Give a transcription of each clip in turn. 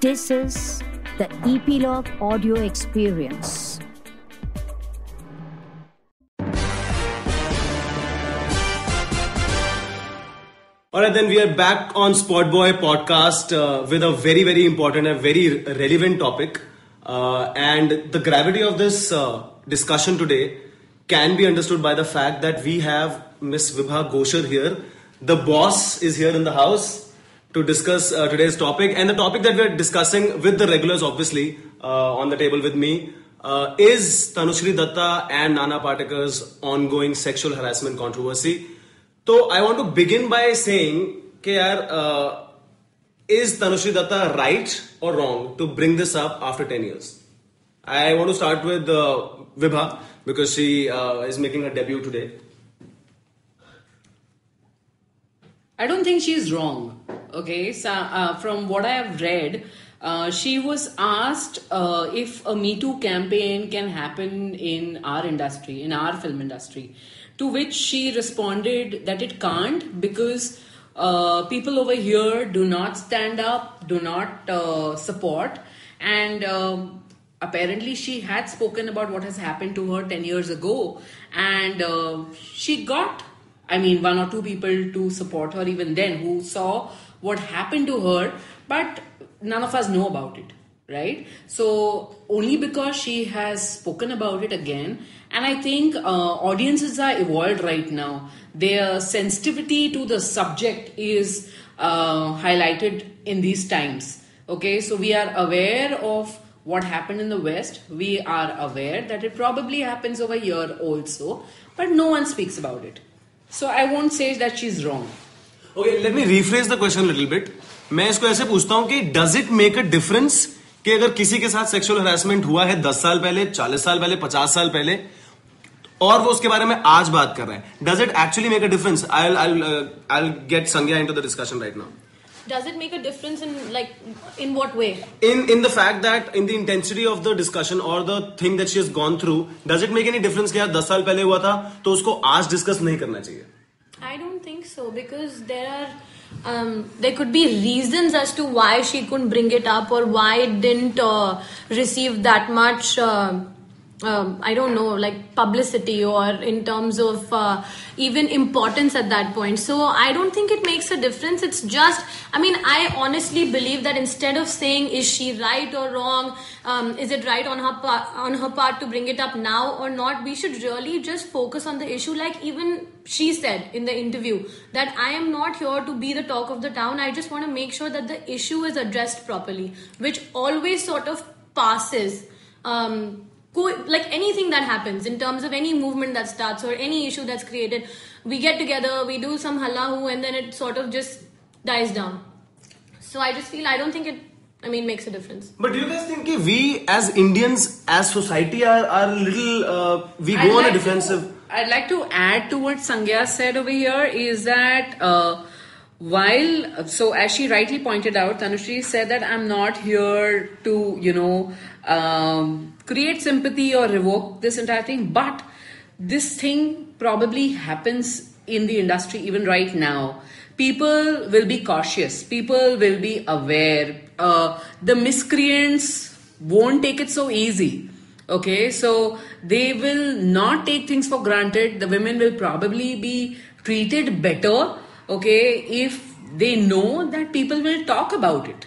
This is the Eplog Audio Experience. All right, then we are back on Spot Boy podcast uh, with a very, very important and very relevant topic. Uh, and the gravity of this uh, discussion today can be understood by the fact that we have Miss Vibha Gosher here. The boss is here in the house to discuss uh, today's topic. And the topic that we're discussing with the regulars, obviously, uh, on the table with me, uh, is Tanushree Dutta and Nana Patekar's ongoing sexual harassment controversy. So I want to begin by saying, okay, yaar, uh, is Tanushree Dutta right or wrong to bring this up after 10 years? I want to start with uh, Vibha because she uh, is making her debut today. I don't think she is wrong. Okay, so uh, from what I have read, uh, she was asked uh, if a Me Too campaign can happen in our industry, in our film industry, to which she responded that it can't because uh, people over here do not stand up, do not uh, support, and um, apparently she had spoken about what has happened to her 10 years ago, and uh, she got I mean, one or two people to support her even then who saw what happened to her, but none of us know about it, right? So, only because she has spoken about it again, and I think uh, audiences are evolved right now. Their sensitivity to the subject is uh, highlighted in these times. Okay, so we are aware of what happened in the West. We are aware that it probably happens over here also, but no one speaks about it. So I won't say that she's wrong. Okay, let me rephrase the question a little मैं इसको ऐसे पूछता हूँ कि does it make a difference कि अगर किसी के साथ सेक्सुअल हरासमेंट हुआ है दस साल पहले चालीस साल पहले पचास साल पहले और वो उसके बारे में आज बात कर रहे हैं does it actually make a difference I I get संज्ञा into the discussion right now Does it make a difference in like in what way? in in the fact that in the intensity of the discussion or the thing that she has gone through does it make any difference कि यार दस साल पहले हुआ था तो उसको आज डिस्कस नहीं करना चाहिए I don't think so because there are um, there could be reasons as to why she couldn't bring it up or why it didn't uh, receive that much. Uh, um, I don't know, like publicity or in terms of uh, even importance at that point. So I don't think it makes a difference. It's just, I mean, I honestly believe that instead of saying is she right or wrong, um, is it right on her part, on her part to bring it up now or not, we should really just focus on the issue. Like even she said in the interview that I am not here to be the talk of the town. I just want to make sure that the issue is addressed properly, which always sort of passes. Um, co- like anything that happens in terms of any movement that starts or any issue that's created, we get together, we do some hallahu, and then it sort of just dies down. So I just feel I don't think it. I mean, makes a difference. But do you guys think कि we as Indians, as society, are are a little uh, we I'd go on like a defensive? To, I'd like to add to what Sangya said over here is that uh, while, so as she rightly pointed out, Tanushree said that I'm not here to, you know, um, create sympathy or revoke this entire thing, but this thing probably happens in the industry even right now. People will be cautious, people will be aware. Uh, the miscreants won't take it so easy. Okay, so they will not take things for granted. The women will probably be treated better, okay, if they know that people will talk about it.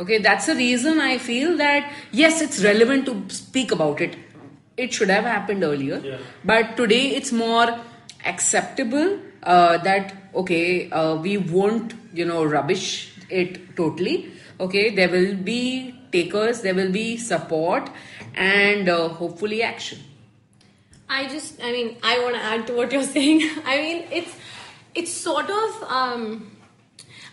Okay, that's the reason I feel that yes, it's relevant to speak about it. It should have happened earlier, but today it's more acceptable uh, that okay, uh, we won't, you know, rubbish it totally. Okay, there will be takers, there will be support, and uh, hopefully action. I just, I mean, I want to add to what you're saying. I mean, it's, it's sort of, um,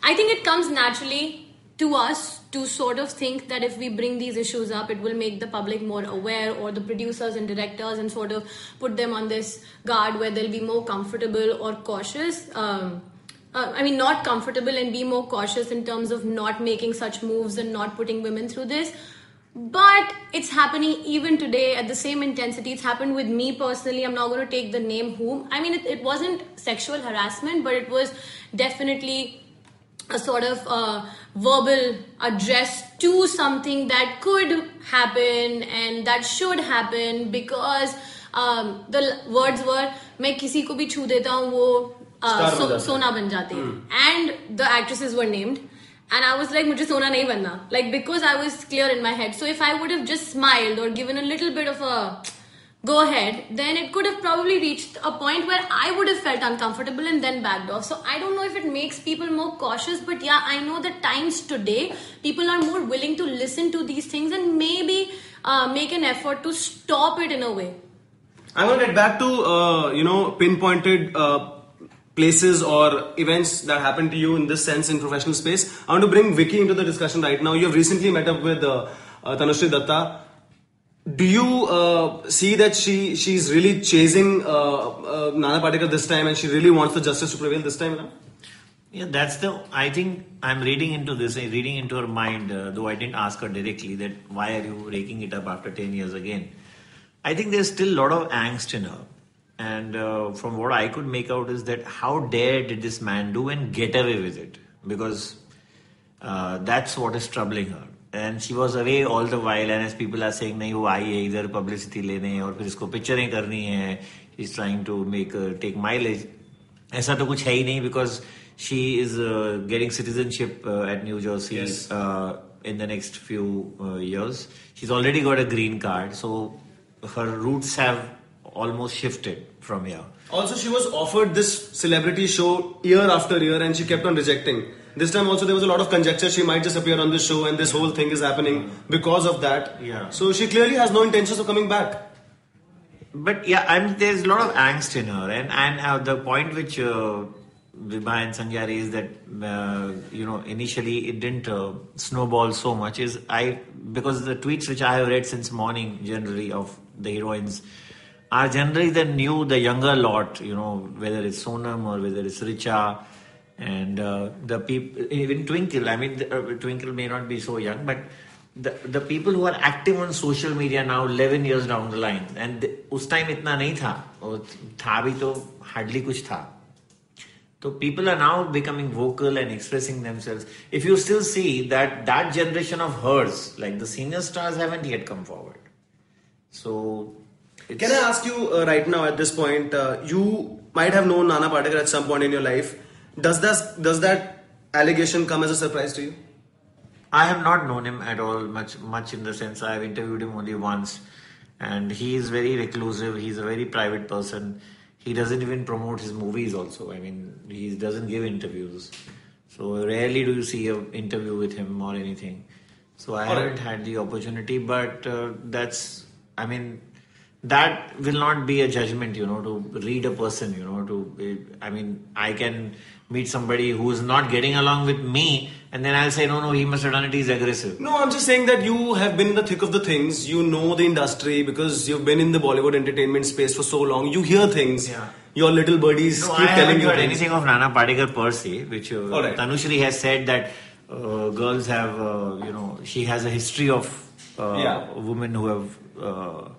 I think it comes naturally to us to sort of think that if we bring these issues up, it will make the public more aware, or the producers and directors, and sort of put them on this guard where they'll be more comfortable or cautious. Um, uh, I mean, not comfortable and be more cautious in terms of not making such moves and not putting women through this. But it's happening even today at the same intensity. It's happened with me personally. I'm not going to take the name whom. I mean, it, it wasn't sexual harassment, but it was definitely a sort of uh, verbal address to something that could happen and that should happen because um, the l- words were मैं किसी को भी छू देता हूँ वो uh, Star बन सो, जाते हैं। सोना बन जाते हैं and the actresses were named and I was like मुझे सोना नहीं बनना like because I was clear in my head so if I would have just smiled or given a little bit of a go ahead, then it could have probably reached a point where I would have felt uncomfortable and then backed off. So I don't know if it makes people more cautious, but yeah, I know that times today people are more willing to listen to these things and maybe uh, make an effort to stop it in a way. I want to get back to uh, you know pinpointed uh, places or events that happened to you in this sense in professional space. I want to bring Vicky into the discussion right now. You have recently met up with uh, uh, Tanushree Dutta. Do you uh, see that she she's really chasing uh, uh, Nana Patekar this time, and she really wants the justice to prevail this time around? Yeah, that's the. I think I'm reading into this, uh, reading into her mind, uh, though I didn't ask her directly that why are you raking it up after 10 years again. I think there's still a lot of angst in her. And uh, from what I could make out is that how dare did this man do and get away with it? Because that's what is troubling her. And she was away all the while, and as people are saying, नहीं वो आई है इधर publicity लेने और फिर इसको पिक्चरें करनी है. Trying to make uh, take mileage. ऐसा तो कुछ है ही नहीं because she is uh, getting citizenship uh, at New Jersey Yes. uh, in the next few uh, years. She's already got a green card, so her roots have almost shifted from here. Also, she was offered this celebrity show year after year, and she kept on rejecting. This time also there was a lot of conjecture she might just appear on this show, and this whole thing is happening because of that. Yeah. So she clearly has no intentions of coming back. But yeah, I mean, there's a lot of angst in her, and and uh, the point which uh, Vibha and Sandhya raised that uh, you know initially it didn't uh, snowball so much is I because the tweets which I have read since morning generally of the heroines are generally the new, the younger lot, you know, whether it's Sonam or whether it's Richa. And uh, the people, even Twinkle, I mean, the, uh, Twinkle may not be so young, but the, the people who are active on social media now 11 years down the line and the, उस time इतना नहीं था और था भी तो hardly कुछ था so people are now becoming vocal and expressing themselves if you still see that that generation of hers like the senior stars haven't yet come forward so it's, Can I ask you uh, right now at this point? Uh, you might have known Nana Patekar at some point in your life. Does that does that allegation come as a surprise to you? I have not known him at all much much in the sense I have interviewed him only once. And he is very reclusive he's a very private person. He doesn't even promote his movies also. I mean he doesn't give interviews. So rarely do you see an interview with him or anything. So I haven't had the opportunity but uh, that's I mean that will not be a judgment you know to read a person you know to i mean i can meet somebody who's not getting along with me and then i'll say no no he must have done it he's aggressive No, I'm just saying that you have been in the thick of the things. You know the industry because you've been in the Bollywood entertainment space for so long. You hear things. Yeah. Your little birdies no keep i telling you heard anything of nana Patekar per se which uh, Alright. tanushree has said that uh, girls have uh, you know she has a history of uh, Yeah. women who have uh,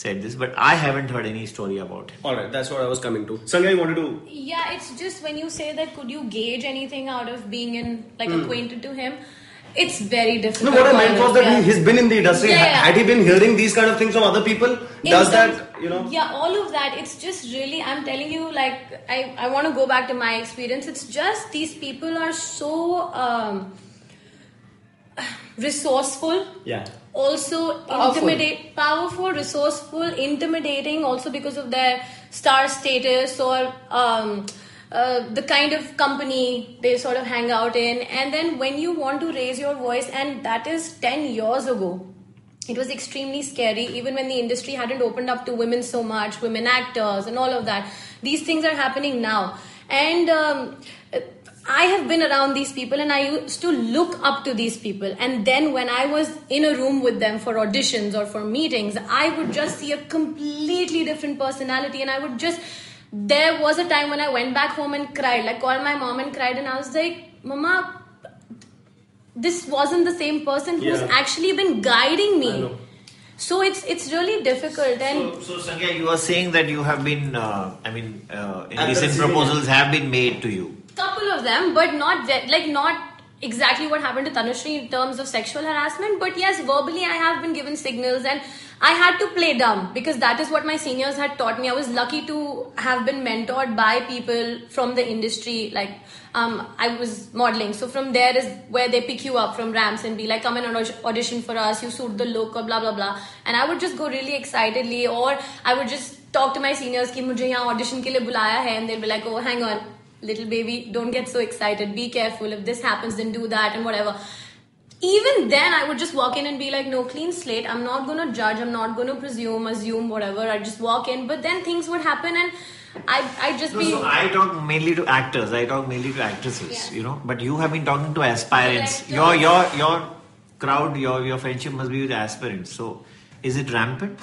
said this but i haven't heard any story about him All right, that's what I was coming to. Sangya, you wanted to Yeah, it's just when you say that, could you gauge anything out of being in like acquainted to him? It's very different. No, what I meant was that yeah. he, he's been in the industry. Yeah, yeah. Had he been hearing these kind of things from other people? In Does terms- that, you know? Yeah, all of that. It's just really, I'm telling you, like, I, I want to go back to my experience. It's just these people are so um, resourceful. Yeah. Also Powerful. intimidate, powerful, resourceful, intimidating. Also because of their star status or um, uh, the kind of company they sort of hang out in. And then when you want to raise your voice, and that is ten years ago. It was extremely scary, even when the industry hadn't opened up to women so much, women actors, and all of that. These things are happening now. And um, I have been around these people and I used to look up to these people. And then when I was in a room with them for auditions or for meetings, I would just see a completely different personality. And I would just, there was a time when I went back home and cried, like called my mom and cried. And I was like, Mama, this wasn't the same person who's Yeah. actually been guiding me. So it's it's really difficult and So, so Sangya, you are saying that you have been, uh, I mean, uh, At indecent proposals have been made to you couple of them, but not ve- like not exactly what happened to Tanushree in terms of sexual harassment. But yes, verbally I have been given signals, and I had to play dumb because that is what my seniors had taught me. I was lucky to have been mentored by people from the industry, like. Um, I was modeling, so from there is where they pick you up from ramps and be like, "Come and aud- audition for us. You suit the look," or blah blah blah. And I would just go really excitedly, or I would just talk to my seniors कि मुझे यहाँ audition के लिए बुलाया है, and they'll be like, "Oh, hang on, Little baby, don't get so excited. Be careful. If this happens, then do that and whatever." Even then, I would just walk in and be like, "No, clean slate. I'm not gonna judge. I'm not gonna presume, assume, whatever. I just walk in." But then things would happen, and I, I just No, be. so I talk mainly to actors. I talk mainly to actresses. Yeah. You know, but you have been talking to aspirants. Directors. Your your your crowd, your your friendship must be with aspirants. So, is it rampant?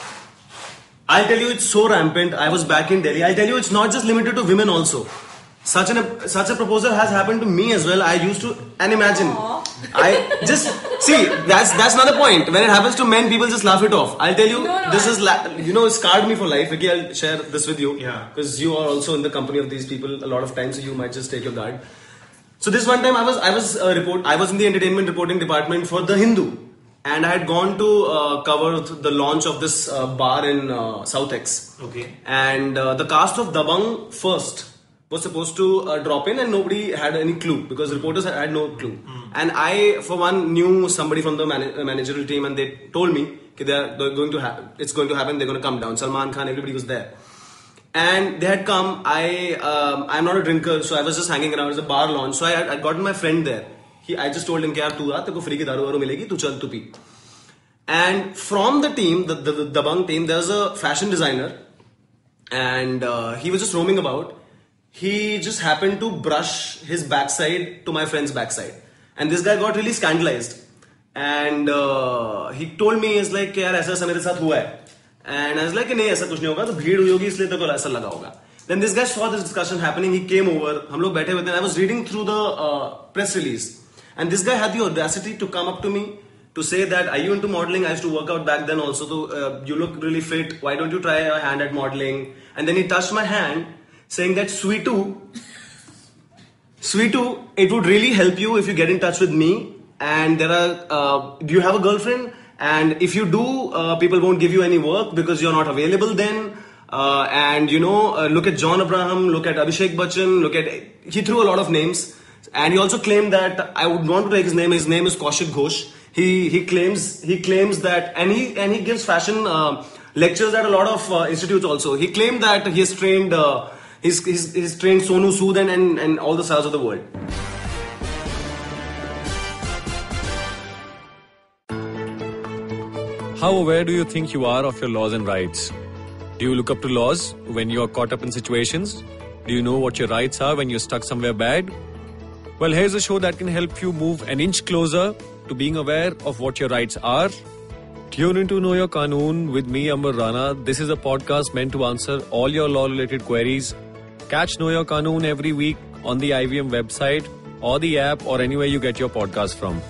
I'll tell you, it's so rampant. I was back in Delhi. I'll tell you, it's not just limited to women also. Such an such a proposal has happened to me as well. I used to and imagine. I just see that's that's another point. When it happens to men, people just laugh it off. I'll tell you, No, no, this I- is la- you know it scarred me for life. Vicky, I'll share this with you. Yeah. Because you are also in the company of these people a lot of times, so you might just take your guard. So this one time I was I was uh, report I was in the entertainment reporting department for the Hindu, and I had gone to uh, cover the launch of this uh, bar in uh, South X. Okay. And uh, the cast of Dabangg first was supposed to uh, drop in and nobody had any clue because reporters had, no clue. Mm. And I, for one, knew somebody from the man- uh, managerial team and they told me that they're, they're going to ha- it's going to happen, they're going to come down. Salman Khan, everybody was there. And they had come. I um, I'm not a drinker, so I was just hanging around. It was a bar lounge, so I had, gotten my friend there. He I just told him, tu aa, free ki daru milegi, tu chal tu pee." And from the team, the, the, the Dabangg team, there's a fashion designer, and uh, he was just roaming about He just happened to brush his backside to my friend's backside, and this guy got really scandalized. And uh, he told me, "Is like यार ऐसा ऐसा मेरे साथ हुआ है." And I was like, नहीं ऐसा कुछ नहीं होगा तो भीड़ हुई होगी इसलिए तेरे को ऐसा लगा होगा. Then this guy saw this discussion happening. He came over. हम लोग बैठे हुए थे. I was reading through the uh, press release, and this guy had the audacity to come up to me to say that are you into modeling? I used to work out back then also. So uh, you look really fit. Why don't you try a hand at modeling? And then he touched my hand, saying that Sweetu, Sweetu, it would really help you if you get in touch with me. And there are, uh, do you have a girlfriend? And if you do, uh, people won't give you any work because you're not available then. Uh, and you know, uh, look at John Abraham, look at Abhishek Bachchan, look at, he threw a lot of names. And he also claimed that I would want to take his name. His name is Kaushik Ghosh. He he claims he claims that, and he and he gives fashion uh, lectures at a lot of uh, institutes also. He claimed that he has trained he's, he's, he's trained Sonu Sood and, and and all the stars of the world. How aware do you think you are of your laws and rights? Do you look up to laws when you are caught up in situations? Do you know what your rights are when you're stuck somewhere bad? Well, here's a show that can help you move an inch closer to being aware of what your rights are. Tune into Know Your Kanoon with me, Amar Rana. This is a podcast meant to answer all your law related queries. Catch Know Your Kanoon every week on the IVM website or the app or anywhere you get your podcast from.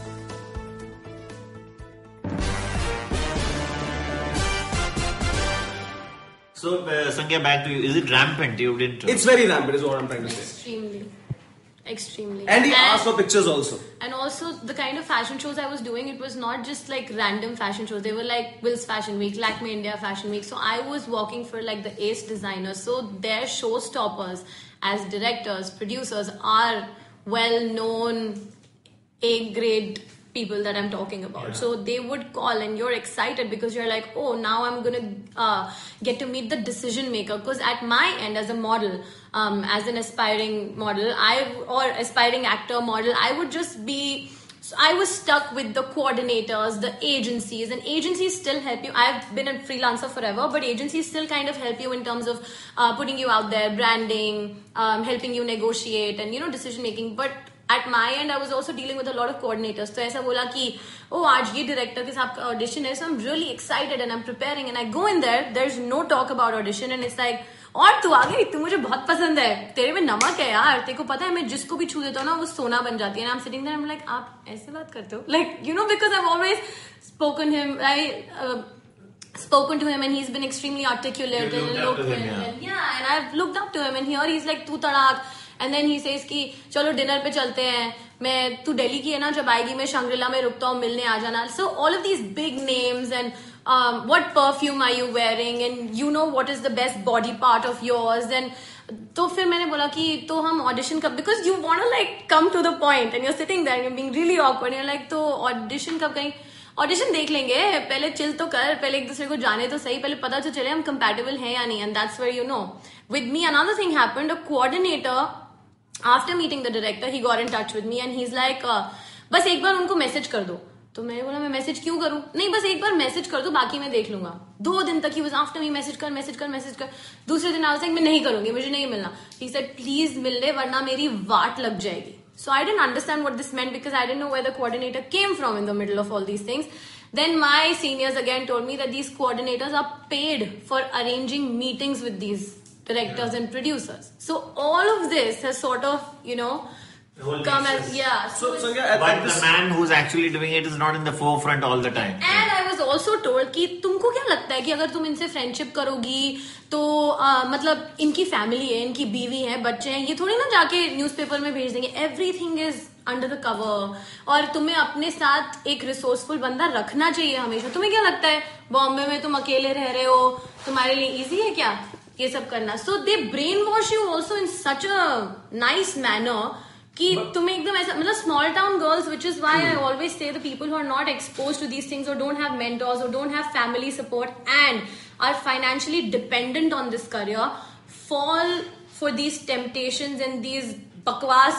So, uh, Sangya, back to you. Is it rampant? You didn't. It's very rampant, is what I'm trying to say. Extremely. Extremely. And he asked for pictures also. And also the kind of fashion shows I was doing, it was not just like random fashion shows. They were like Wills Fashion Week, Lakme India Fashion Week. So I was working for like the ace designers. So their showstoppers as directors, producers are well known A grade people that I'm talking about. So they would call and you're excited because you're like, oh, now I'm gonna uh, get to meet the decision maker. Because at my end, as a model, um, as an aspiring model, I or aspiring actor model, I would just be. So I was stuck with the coordinators, the agencies, and agencies still help you. I've been a freelancer forever, but agencies still kind of help you in terms of uh, putting you out there, branding, um, helping you negotiate, and you know decision making. But at my end I was also dealing with lot of coordinators तो ऐसा बोला कि ओ आज ये director के साथ audition है so am really excited and I am preparing and I go in there there is no talk about audition and it's like और तू आ गई तू मुझे बहुत पसंद है तेरे में नमक है यार तेरे को पता है मैं जिसको भी छू देता हूँ ना वो सोना बन जाती है. ना आई सिटिंग लाइक आप ऐसे बात करते हो? Like you no because I always spoken him I spoken to him and he's been extremely articulate and looked up him yeah. yeah and i've looked up to him and here he's like tu tadak and then he says कि, चलो dinner पे चलते हैं। मैं, तू दिल्ली की है ना? जब आएगी, मैं शंग्रिला में रुकता हूँ, मिलने आ जाना। So all of these big names and what perfume are you wearing and you know what is the best body part of yours? And तो फिर मैंने बोला कि तो हम ऑडिशन कब because you want like come to the point and you're sitting that you being really awkward you're like तो audition कब कहीं ऑडिशन देख लेंगे। पहले चिल तो कर, पहले एक दूसरे को जाने तो सही। पहले पता तो चले हम कंपेटेबल हैं या नहीं। And that's where you know with me another thing happened a coordinator after meeting the director he got in touch with me and he is like बस एक बार उनको मैसेज कर दो. तो मैंने बोला, मैं मैसेज क्यों करूँ? नहीं, बस एक बार मैसेज कर दो, बाकी मैं देख लूँगा. दो दिन तक he was after me message कर मैसेज कर मैसेज कर। दूसरे दिन आज मैं नहीं करूँगी, मुझे नहीं मिलना. ठीक सर प्लीज़ मिल ले, वरना मेरी वाट लग जाएगी. So I didn't understand what this man because I didn't no way the coordinator came from in the middle of all these things then my seniors again told me that these coordinators are paid for arranging meetings with these directors and producers. So all of this has sort of, you know, come as yeah. So, Sangya, at, But the man who's actually doing it is not in the forefront all the time. And I was also told कि तुमको क्या लगता है कि अगर तुम इनसे friendship करोगी तो आ, मतलब इनकी फैमिली है इनकी बीवी है बच्चे हैं ये थोड़ी ना जाके न्यूज़पेपर में भेज देंगे। Everything is under the cover और तुम्हें अपने साथ एक रिसोर्सफुल बंदा रखना चाहिए हमेशा। तुम्हें क्या लगता है? बॉम्बे में तुम अकेले रह रहे हो तुम्हारे लिए इजी है क्या? ये सब करना so they brainwash you also in such a nice manner कि तुम्हें एकदम ऐसा मतलब small town girls which is why I always say the people who are not expose to these things और डोंट हैव मेंटर्स और don't have family support and are financially dependent on this career fall for these temptations and these bakwas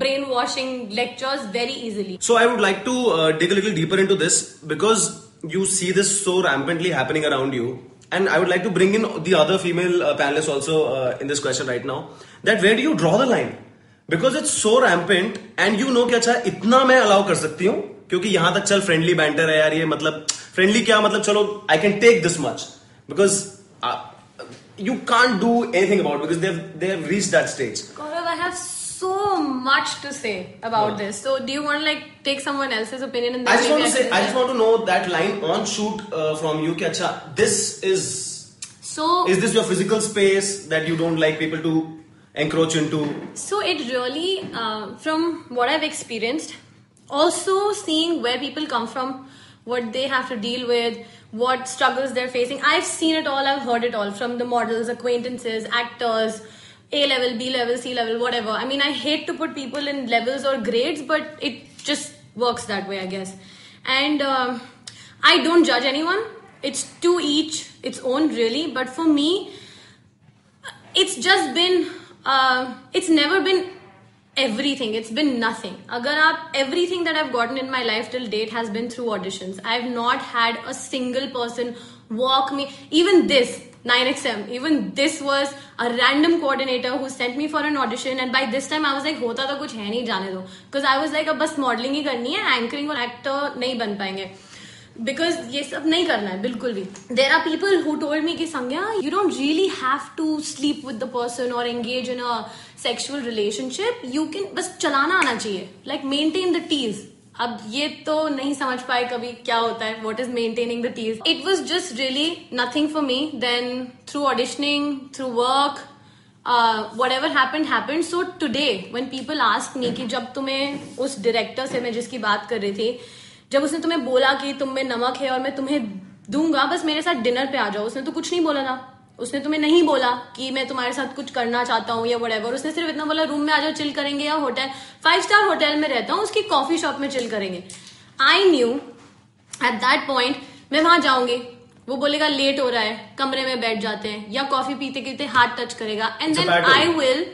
brainwashing lectures very easily So I would like to uh, dig a little deeper into this because you see this so rampantly happening around you. And I would like to bring in the other female uh, panelists also uh, in this question right now. That where do you draw the line? Because it's so rampant and you know कि अच्छा इतना मैं allow कर सकती हूँ क्योंकि यहाँ तक चल friendly banter है यार ये मतलब friendly क्या मतलब चलो I can take this much because uh, you can't do anything about it because they've they've reached that stage. Gaurav, I have so much to say about yeah. this. So, do you want to like take someone else's opinion? And I just want to say, I just want to know that line on shoot uh, from you. Kacha. this is so. Is this your physical space that you don't like people to encroach into? So it really, uh, from what I've experienced, also seeing where people come from, what they have to deal with, what struggles they're facing. I've seen it all. I've heard it all from the models, acquaintances, actors a level, B level, C level, whatever. I mean, I hate to put people in levels or grades, but it just works that way, I guess. And um I don't judge anyone. It's to each its own, really. But for me, it's just been uh, it's never been everything it's been nothing agar aap everything that i've gotten in my life till date has been through auditions i've not had a single person walk me even this 9xm even this was a random coordinator who sent me for an audition and by this time i was like hota to kuch hai nahi jane do because i was like अब बस modelling ही करनी है anchoring और actor नहीं बन पाएँगे because ये सब नहीं करना है बिल्कुल भी there are people who told मी कि संज्ञा you don't really have to sleep with the person और engage in a sexual relationship you can बस चलाना आना चाहिए लाइक मेंटेन द टीज अब ये तो नहीं समझ पाए कभी क्या होता है what is maintaining the tease it was just really nothing for me then through auditioning through work whatever happen happen so today when people ask me कि जब तुम्हें उस डायरेक्टर से मैं जिसकी बात कर रही थी, जब उसने तुम्हें बोला कि तुम में नमक है और मैं तुम्हें दूँगा, बस मेरे साथ डिनर पे आ जाओ। उसने तो कुछ नहीं बोला था उसने तुम्हें नहीं बोला कि मैं तुम्हारे साथ कुछ करना चाहता हूँ या वट उसने सिर्फ़ इतना बोला रूम में आ जाओ चिल करेंगे या होटल फाइव स्टार होटल में रहता हूँ उसकी कॉफ़ी शॉप में चिल करेंगे। I knew at that point मैं वहाँ जाऊँगी। वो बोलेगा लेट हो रहा है कमरे में बैठ जाते हैं या कॉफ़ी पीते पीते हाथ टच करेगा। एंड देन आई विल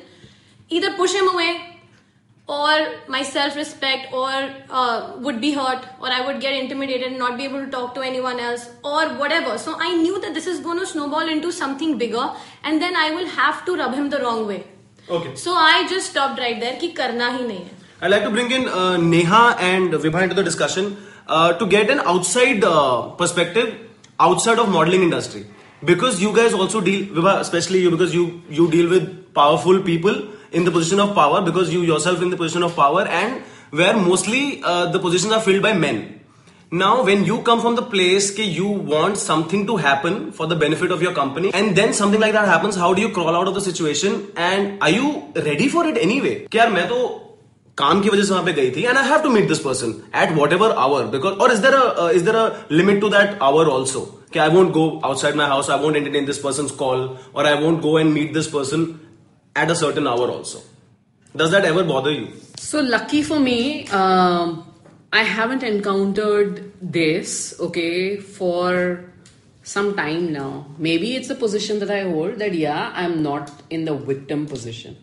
इधर push him away or my self respect or uh, would be hurt or i would get intimidated and not be able to talk to anyone else or whatever. So i knew that this is going to snowball into something bigger and then i will have to rub him the wrong way. Okay. So i just stopped right there ki karna hi nahi hai i like to bring in uh, neha and vibha into the discussion uh, to get an outside uh, perspective outside of modeling industry. Because you guys also deal vibha especially you because you you deal with powerful people in the position of power because you yourself in the position of power and where mostly uh, the positions are filled by men Now, when you come from the place that you want something to happen for the benefit of your company, and then something like that happens, how do you crawl out of the situation? And are you ready for it anyway? कि यार मैं तो काम की वजह से वहां पे गई थी and I have to meet this person at whatever hour because और is there is there a limit to that hour also कि I won't go outside my house I won't entertain this person call और I won't go and meet this person at a certain hour also. Does that ever bother you? So lucky for me, um, I haven't encountered this, okay, for some time now. Maybe it's a position that I hold that, yeah, I'm not in the victim position,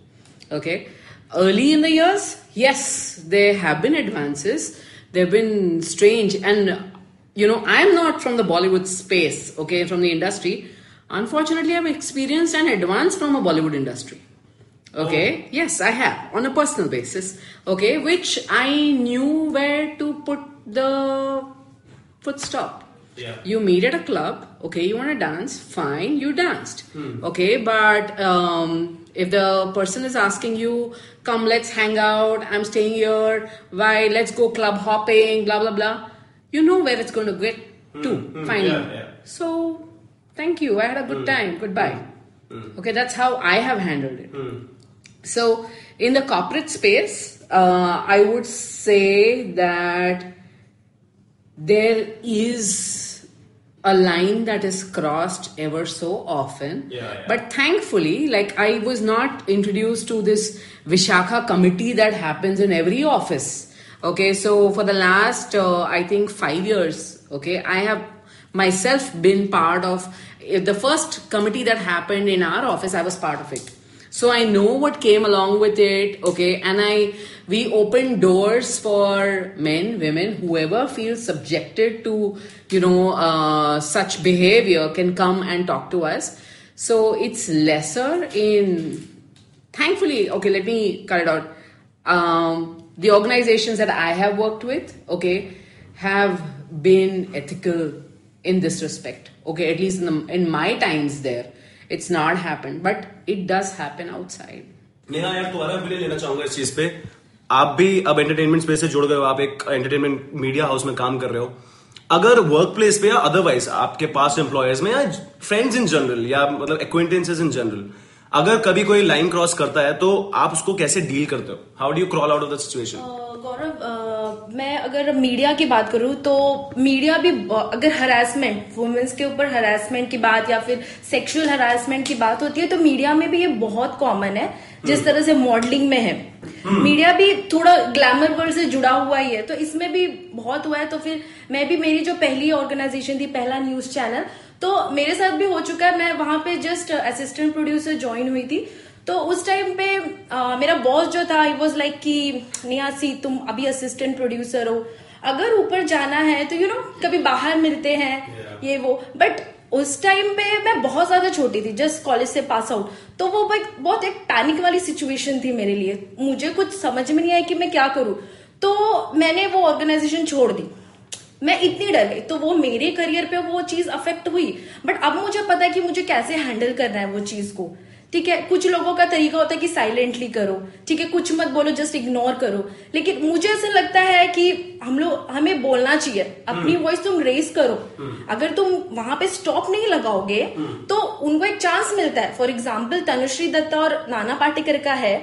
okay. Early in the years, yes, there have been advances, there have been strange, and you know, I'm not from the Bollywood space, okay, from the industry. Unfortunately, I've experienced an advance from a Bollywood industry Okay, yes, I have. On a personal basis. Okay, which I knew where to put the foot stop. Yeah. You meet at a club, okay, you want to dance, fine, you danced. Hmm. Okay, but um, if the person is asking you, come, let's hang out, I'm staying here, why, let's go club hopping, blah, blah, blah, you know where it's going hmm. to hmm. get to, finally. yeah, yeah. So, thank you, I had a good hmm. time, goodbye. Okay, that's how I have handled it. So, in the corporate space, uh, I would say that there is a line that is crossed ever so often. Yeah, yeah. But thankfully, like I was not introduced to this Vishaka committee that happens in every office. Okay, so for the last, uh, I think, five years, okay, I have myself been part of the first committee that happened in our office, I was part of it so i know what came along with it okay? And i we open doors for men women whoever feels subjected to you know uh, such behavior can come and talk to us. So it's lesser in thankfully okay let me cut it out. Um, the organizations that i have worked with okay have been ethical in this respect okay? At least in, the, in my times there it's not happened. But it does happen outside. Neha यार तुम्हारा opinion लेना चाहूँगा इस चीज़ पे। आप भी अब entertainment space से जुड़ गए हो आप एक एंटरटेनमेंट मीडिया हाउस में काम कर रहे हो। अगर वर्क प्लेस पे या अदरवाइज़ आपके पास एम्प्लॉयर्स में या फ्रेंड्स इन जनरल या मतलब एक्वेंटेंसेज इन जनरल अगर कभी कोई लाइन क्रॉस करता है तो आप उसको कैसे डील करते हो? How do you crawl out of the situation Gaurav मैं अगर मीडिया की बात करूँ तो मीडिया भी अगर हरासमेंट वुमेन्स के ऊपर हरासमेंट की बात या फिर सेक्सुअल हरासमेंट की बात होती है तो मीडिया में भी ये बहुत कॉमन है जिस तरह से मॉडलिंग में है। मीडिया भी थोड़ा ग्लैमर वर्ल्ड से जुड़ा हुआ ही है तो इसमें भी बहुत हुआ है तो फिर मैं भी मेरी जो पहली ऑर्गेनाइजेशन थी पहला न्यूज़ चैनल तो मेरे साथ भी हो चुका है। मैं वहाँ पे जस्ट असिस्टेंट प्रोड्यूसर ज्वाइन हुई थी। तो उस टाइम पे अ, मेरा बॉस जो था आई वॉज़ लाइक कि नियासी तुम अभी असिस्टेंट प्रोड्यूसर हो। अगर ऊपर जाना है तो यू you नो know, कभी बाहर मिलते हैं ये वो। बट उस टाइम पे मैं बहुत ज़्यादा छोटी थी जस्ट कॉलेज से पास आउट तो वो एक बहुत एक पैनिक वाली सिचुएशन थी मेरे लिए। मुझे कुछ समझ में नहीं आया कि मैं क्या करूँ। तो मैंने वो ऑर्गेनाइजेशन छोड़ दी। मैं इतनी डर गई। तो वो मेरे करियर पे वो चीज़ अफेक्ट हुई। बट अब मुझे पता है कि मुझे कैसे हैंडल करना है वो चीज़ को। ठीक है? कुछ लोगों का तरीका होता है कि साइलेंटली करो। ठीक है? कुछ मत बोलो जस्ट इग्नोर करो। लेकिन मुझे ऐसा लगता है कि हम लोग हमें बोलना चाहिए। अपनी वॉइस तुम रेस करो। अगर तुम वहाँ पे स्टॉप नहीं लगाओगे तो उनको एक चांस मिलता है। फॉर एग्ज़ाम्पल तनुश्री दत्ता और नाना पाटेकर का है।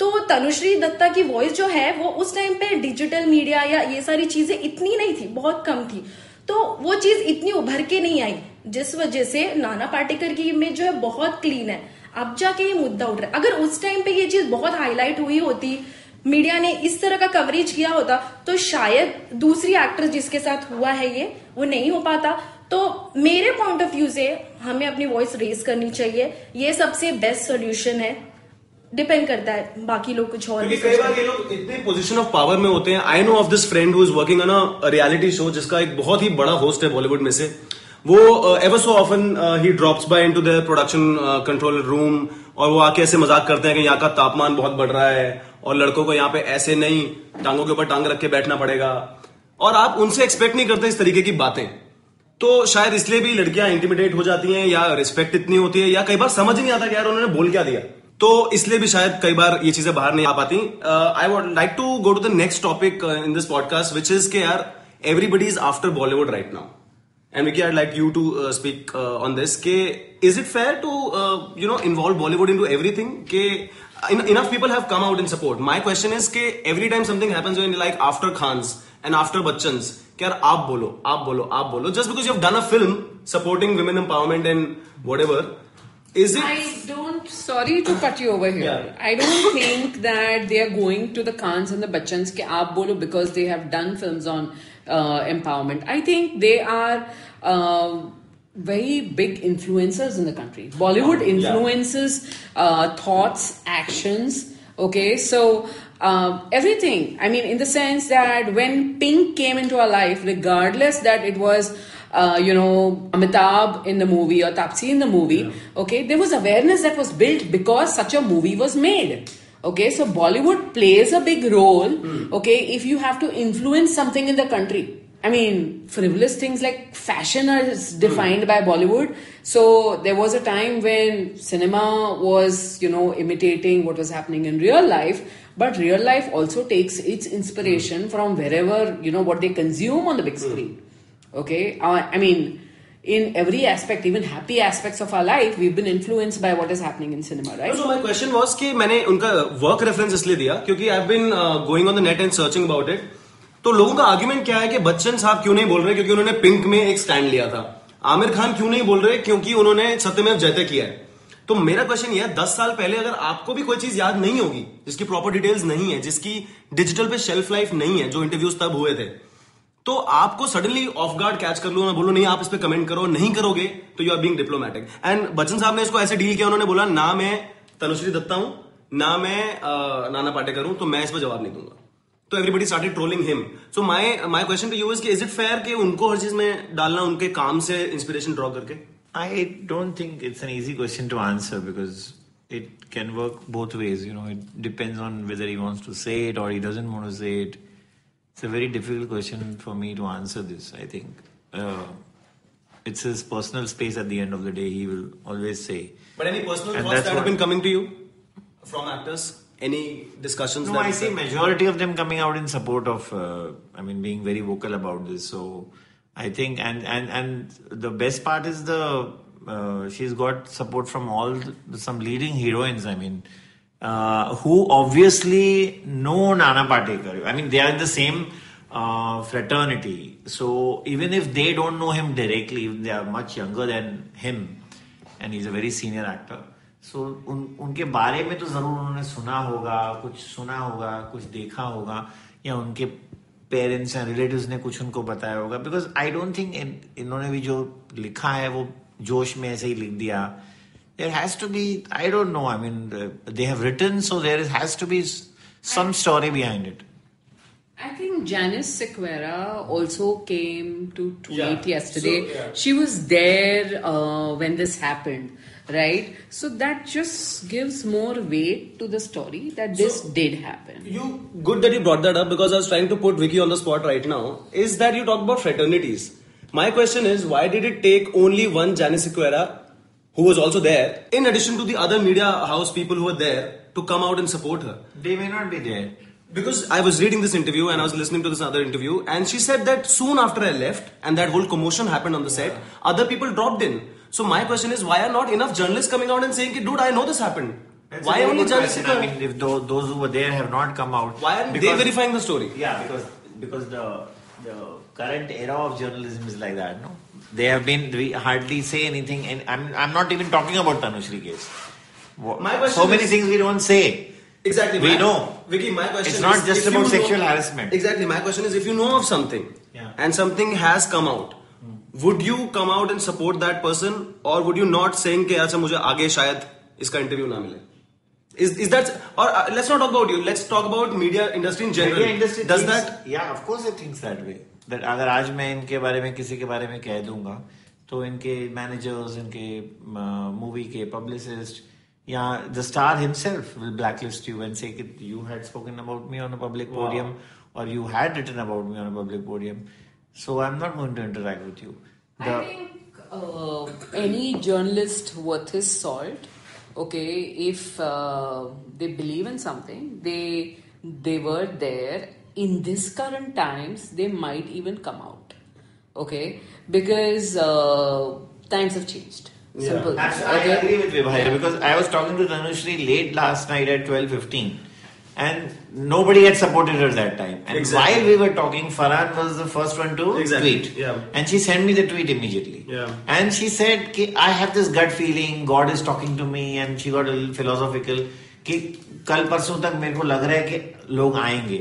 तो तनुश्री दत्ता की वॉइस जो है वो उस टाइम पे डिजिटल मीडिया या ये सारी चीज़ें इतनी नहीं थी बहुत कम थी। तो वो चीज़ इतनी उभर के नहीं आई जिस वजह से नाना पाटेकर की इमेज जो है बहुत क्लीन है। अब जाके ये मुद्दा उठ रहा है। अगर उस टाइम पे ये चीज़ बहुत हाईलाइट हुई होती मीडिया ने इस तरह का कवरेज किया होता तो शायद दूसरी एक्ट्रेस जिसके साथ हुआ है ये, वो नहीं हो पाता। तो मेरे पॉइंट ऑफ़ व्यू से हमें अपनी वॉइस रेज करनी चाहिए। ये सबसे बेस्ट सोल्यूशन है। डिपेंड करता है बाकी लोग कुछ और कई बार ये लोग इतने पोजीशन ऑफ़ पावर में होते हैं। I no of this friend who is working on a reality show जिसका एक बहुत ही बड़ा होस्ट है बॉलीवुड में से। वो ever so often he drops by into the production control room और वो आके ऐसे मज़ाक करते हैं कि यहाँ का तापमान बहुत बढ़ रहा है और लड़कों को यहाँ पे ऐसे नहीं, टांगों के ऊपर टांग रख के बैठना पड़ेगा। और आप उनसे एक्सपेक्ट नहीं करते इस तरीके की बातें। तो शायद इसलिए भी लड़कियाँ इंटिमिडेट हो जाती हैं या रिस्पेक्ट इतनी होती है या कई बार समझ नहीं आता कि यार उन्होंने बोल क्या दिया। तो इसलिए भी शायद कई बार ये चीज़ें बाहर नहीं आ पाती। I would like to go to the next topic in this podcast which is के यार everybody is after Bollywood right now. And Vicky, I'd like you to uh, speak uh, on this. Ke, is it fair to uh, you know involve Bollywood into everything? Ke, en- enough people have come out in support. My question is ke every time something happens when like after Khans and after Bachchans, ke yaar aap bolo, aap bolo, aap bolo. Just because you have done a film supporting women empowerment and whatever, is it? I don't. Sorry to cut you over here. Yeah. I don't think that they are going to the Khans and the Bachchans ke aap bolo because they have done films on uh, empowerment. I think they are uh, very big influencers in the country. Bollywood influences uh, thoughts, actions. Okay, so uh, everything. I mean, in the sense that when Pink came into our life, regardless that it was uh, you know, Amitabh in the movie or Taapsee in the movie, okay, there was awareness that was built because such a movie was made. Okay, so Bollywood plays a big role, hmm. okay, if you have to influence something in the country. I mean, frivolous things like fashion is hmm. defined by Bollywood. So there was a time when cinema was, you know, imitating what was happening in real life, but real life also takes its inspiration hmm. from wherever, you know, what they consume on the big screen. Okay, uh, I mean, in every aspect, even happy aspects of our life, we've been influenced by what is happening in cinema, right? So my question was कि मैंने उनका work reference इसलिए दिया क्योंकि आई been going on the net and searching about it तो लोगों का argument क्या है कि बच्चन साहब क्यों नहीं बोल रहे? क्योंकि उन्होंने पिंक में एक स्टैंड लिया था। आमिर खान क्यों नहीं बोल रहे? क्योंकि उन्होंने सत्यमेव जयते किया है। तो मेरा क्वेश्चन ये है दस साल पहले अगर आपको भी कोई चीज़ याद नहीं होगी जिसकी प्रॉपर डिटेल्स नहीं है जिसकी डिजिटल पे शेल्फ लाइफ नहीं है जो इंटरव्यूज़ तब हुए थे तो आपको सडनली ऑफ़ गार्ड कैच कर लो ना बोलो नहीं आप इस पर कमेंट करो नहीं करोगे तो you are being diplomatic and Bachchan साहब ने इसको ऐसे डील किया उन्होंने बोला ना मैं तनुश्री दत्ता हूँ ना मैं अ, नाना पाटेकर हूँ तो मैं इस पर जवाब नहीं दूँगा तो everybody started trolling him so my my question to you is कि इज़ इट फेयर कि उनको हर चीज़ में डालना उनके काम से इंस्पिरेशन ड्रॉ करके आई don't think it's an easy question to answer because it can work both ways. You know, it depends on whether he wants to say it or he doesn't want to say it. It's a very difficult question for me to answer this. I think uh, it's his personal space. At the end of the day, he will always say. But any personal And thoughts that have been coming to you from actors? Any discussions? No, that I see majority of them coming out in support of. Uh, I mean, being very vocal about this. So, I think, and and and the best part is the uh, she's got support from all the, some leading heroines. I mean, uh, who obviously know Nana Patekar. I mean, they are in the same uh, fraternity. So even if they don't know him directly, even they are much younger than him, and he's a very senior actor. सो उन उनके बारे में तो ज़रूर उन्होंने सुना होगा कुछ सुना होगा कुछ देखा होगा या उनके पेरेंट्स या रिलेटिव्स ने कुछ उनको बताया होगा बिकॉज़ आई डोंट थिंक इन्होंने भी जो लिखा है वो जोश में ऐसे ही लिख दिया there has to be, I don't know, I mean, uh, they have written, so there has to be some story behind it. I think Janice Sequeira also came to tweet yeah. yesterday. So, yeah. She was there uh, when this happened, right? So that just gives more weight to the story that this so, did happen. You good that you brought that up because I was trying to put Vicky on the spot right now. Is that you talk about fraternities? My question is, why did it take only one Janice Sequeira who was also there, in addition to the other media house people who were there to come out and support her. They may not be there. Because I was reading this interview and I was listening to this other interview, and she said that soon after I left and that whole commotion happened on the set, yeah. other people dropped in. So my question is, why are not enough journalists coming out and saying, "Dude, I know this happened." That's why only journalists? I mean, if those, those who were there have not come out, why are they verifying the story? Yeah, because because the the current era of journalism is like that, no? They have been we hardly say anything, and I'm I'm not even talking about Tanushree case. My so many is, things we don't say. Exactly. We my, know. Vicky, my question It's not is, just about sexual know, harassment. Exactly. My question is if you know of something yeah. and something has come out, would you come out and support that person or would you not saying कि अच्छा मुझे आगे शायद इसका interview ना मिले is is that or uh, let's not talk about you let's talk about media industry in general media industry does thinks, that yeah of course it thinks that way अगर आज मैं इनके बारे में किसी के बारे में कह दूँगा तो इनके मैनेजर्स इनके मूवी के पब्लिसिस्ट या the star himself will blacklist you and say you had spoken about me on a public podium और you had written about me on a public podium so I am not going to interact with you any journalist worth his salt okay if uh, they believe in something they they were there in this current times, they might even come out. Okay, because uh, times have changed. Yeah. Simple. Actually, okay? I agree with Vibhaya because I was talking to Tanushree late last night at twelve fifteen and nobody had supported her that time. And exactly. while we were talking, Farhan was the first one to exactly. tweet. Yeah. And she sent me the tweet immediately. Yeah. And she said, I have this gut feeling, God is talking to me, and she got a little philosophical. कि कल परसों तक मेरे को लग रहा है कि लोग आएंगे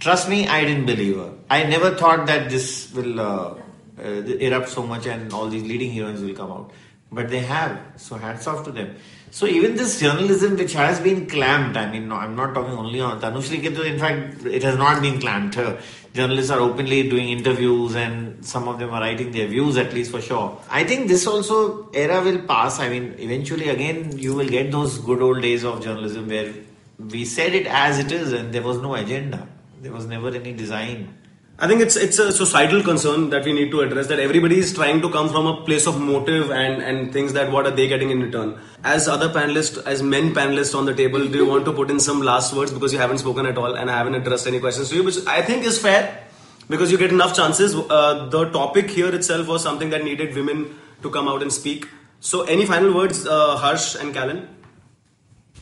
Trust me, I didn't believe her. I never thought that this will uh, uh, erupt so much and all these leading heroines will come out. But they have. So hats off to them. So even this journalism which has been clamped, I mean, no, I'm not talking only on Tanushree Ketu, in fact, it has not been clamped. Uh, journalists are openly doing interviews and some of them are writing their views at least for sure. I think this also era will pass. I mean, eventually again you will get those good old days of journalism where we said it as it is and there was no agenda. There was never any design. I think it's it's a societal concern that we need to address. That everybody is trying to come from a place of motive and and things that what are they getting in return. As other panelists, as men panelists on the table, do you want to put in some last words because you haven't spoken at all and I haven't addressed any questions to you, which I think is fair because you get enough chances. Uh, the topic here itself was something that needed women to come out and speak. So, any final words, uh, Harsh and Callan?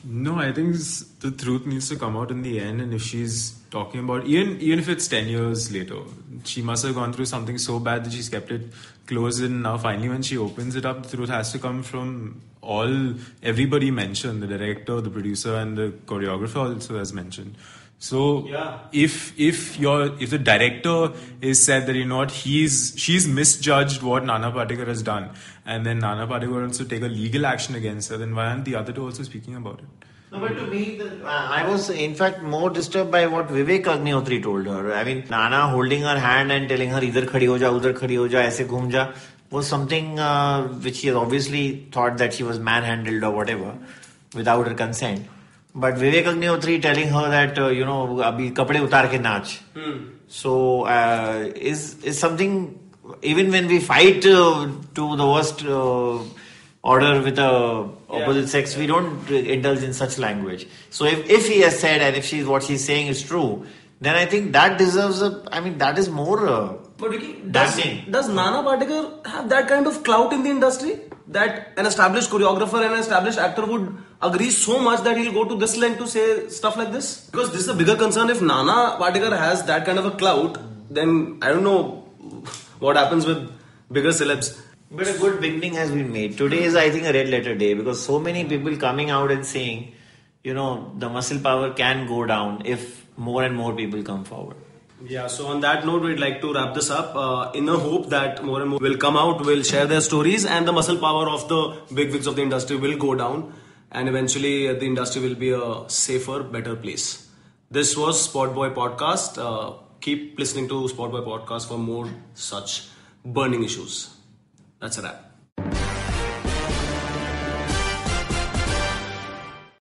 No, I think the truth needs to come out in the end. And if she's talking about even even if it's ten years later, she must have gone through something so bad that she's kept it closed. And now finally, when she opens it up, the truth has to come from all everybody mentioned: the director, the producer, and the choreographer also has mentioned. So Yeah. if if your if the director is said that you know what he's she's misjudged what Nana Patekar has done, and then Nana Patekar wants to take a legal action against her, then why aren't the other two also speaking about it? No, but to me, the, uh, I was in fact more disturbed by what Vivek Agnihotri told her. I mean, Nana holding her hand and telling her either khadi ho ja, udhar khadi ho ja, aise ghum ja, was something uh, which she obviously thought that she was manhandled or whatever without her consent. But Vivek Agnihotri telling her that uh, you know abhi kapde utar ke naach. So uh, is is something even when we fight uh, to the worst uh, order with the opposite sex, we don't indulge in such language. So if, if he has said and if she's what she's saying is true, then I think that deserves a. I mean that is more. Uh, But Vicky, does, does Nana Patekar have that kind of clout in the industry? That an established choreographer and an established actor would agree so much that he'll go to this length to say stuff like this? Because this is a bigger concern. If Nana Patekar has that kind of a clout, then I don't know what happens with bigger celebs. But a good beginning has been made. Today is, I think, a red letter day because so many people coming out and saying, you know, the muscle power can go down if more and more people come forward. Yeah, so on that note, we'd like to wrap this up uh, in a hope that more and more will come out, will share their stories, and the muscle power of the big wigs of the industry will go down, and eventually uh, the industry will be a safer, better place. This was Spot Boy Podcast. Uh, keep listening to Spot Boy Podcast for more such burning issues. That's a wrap.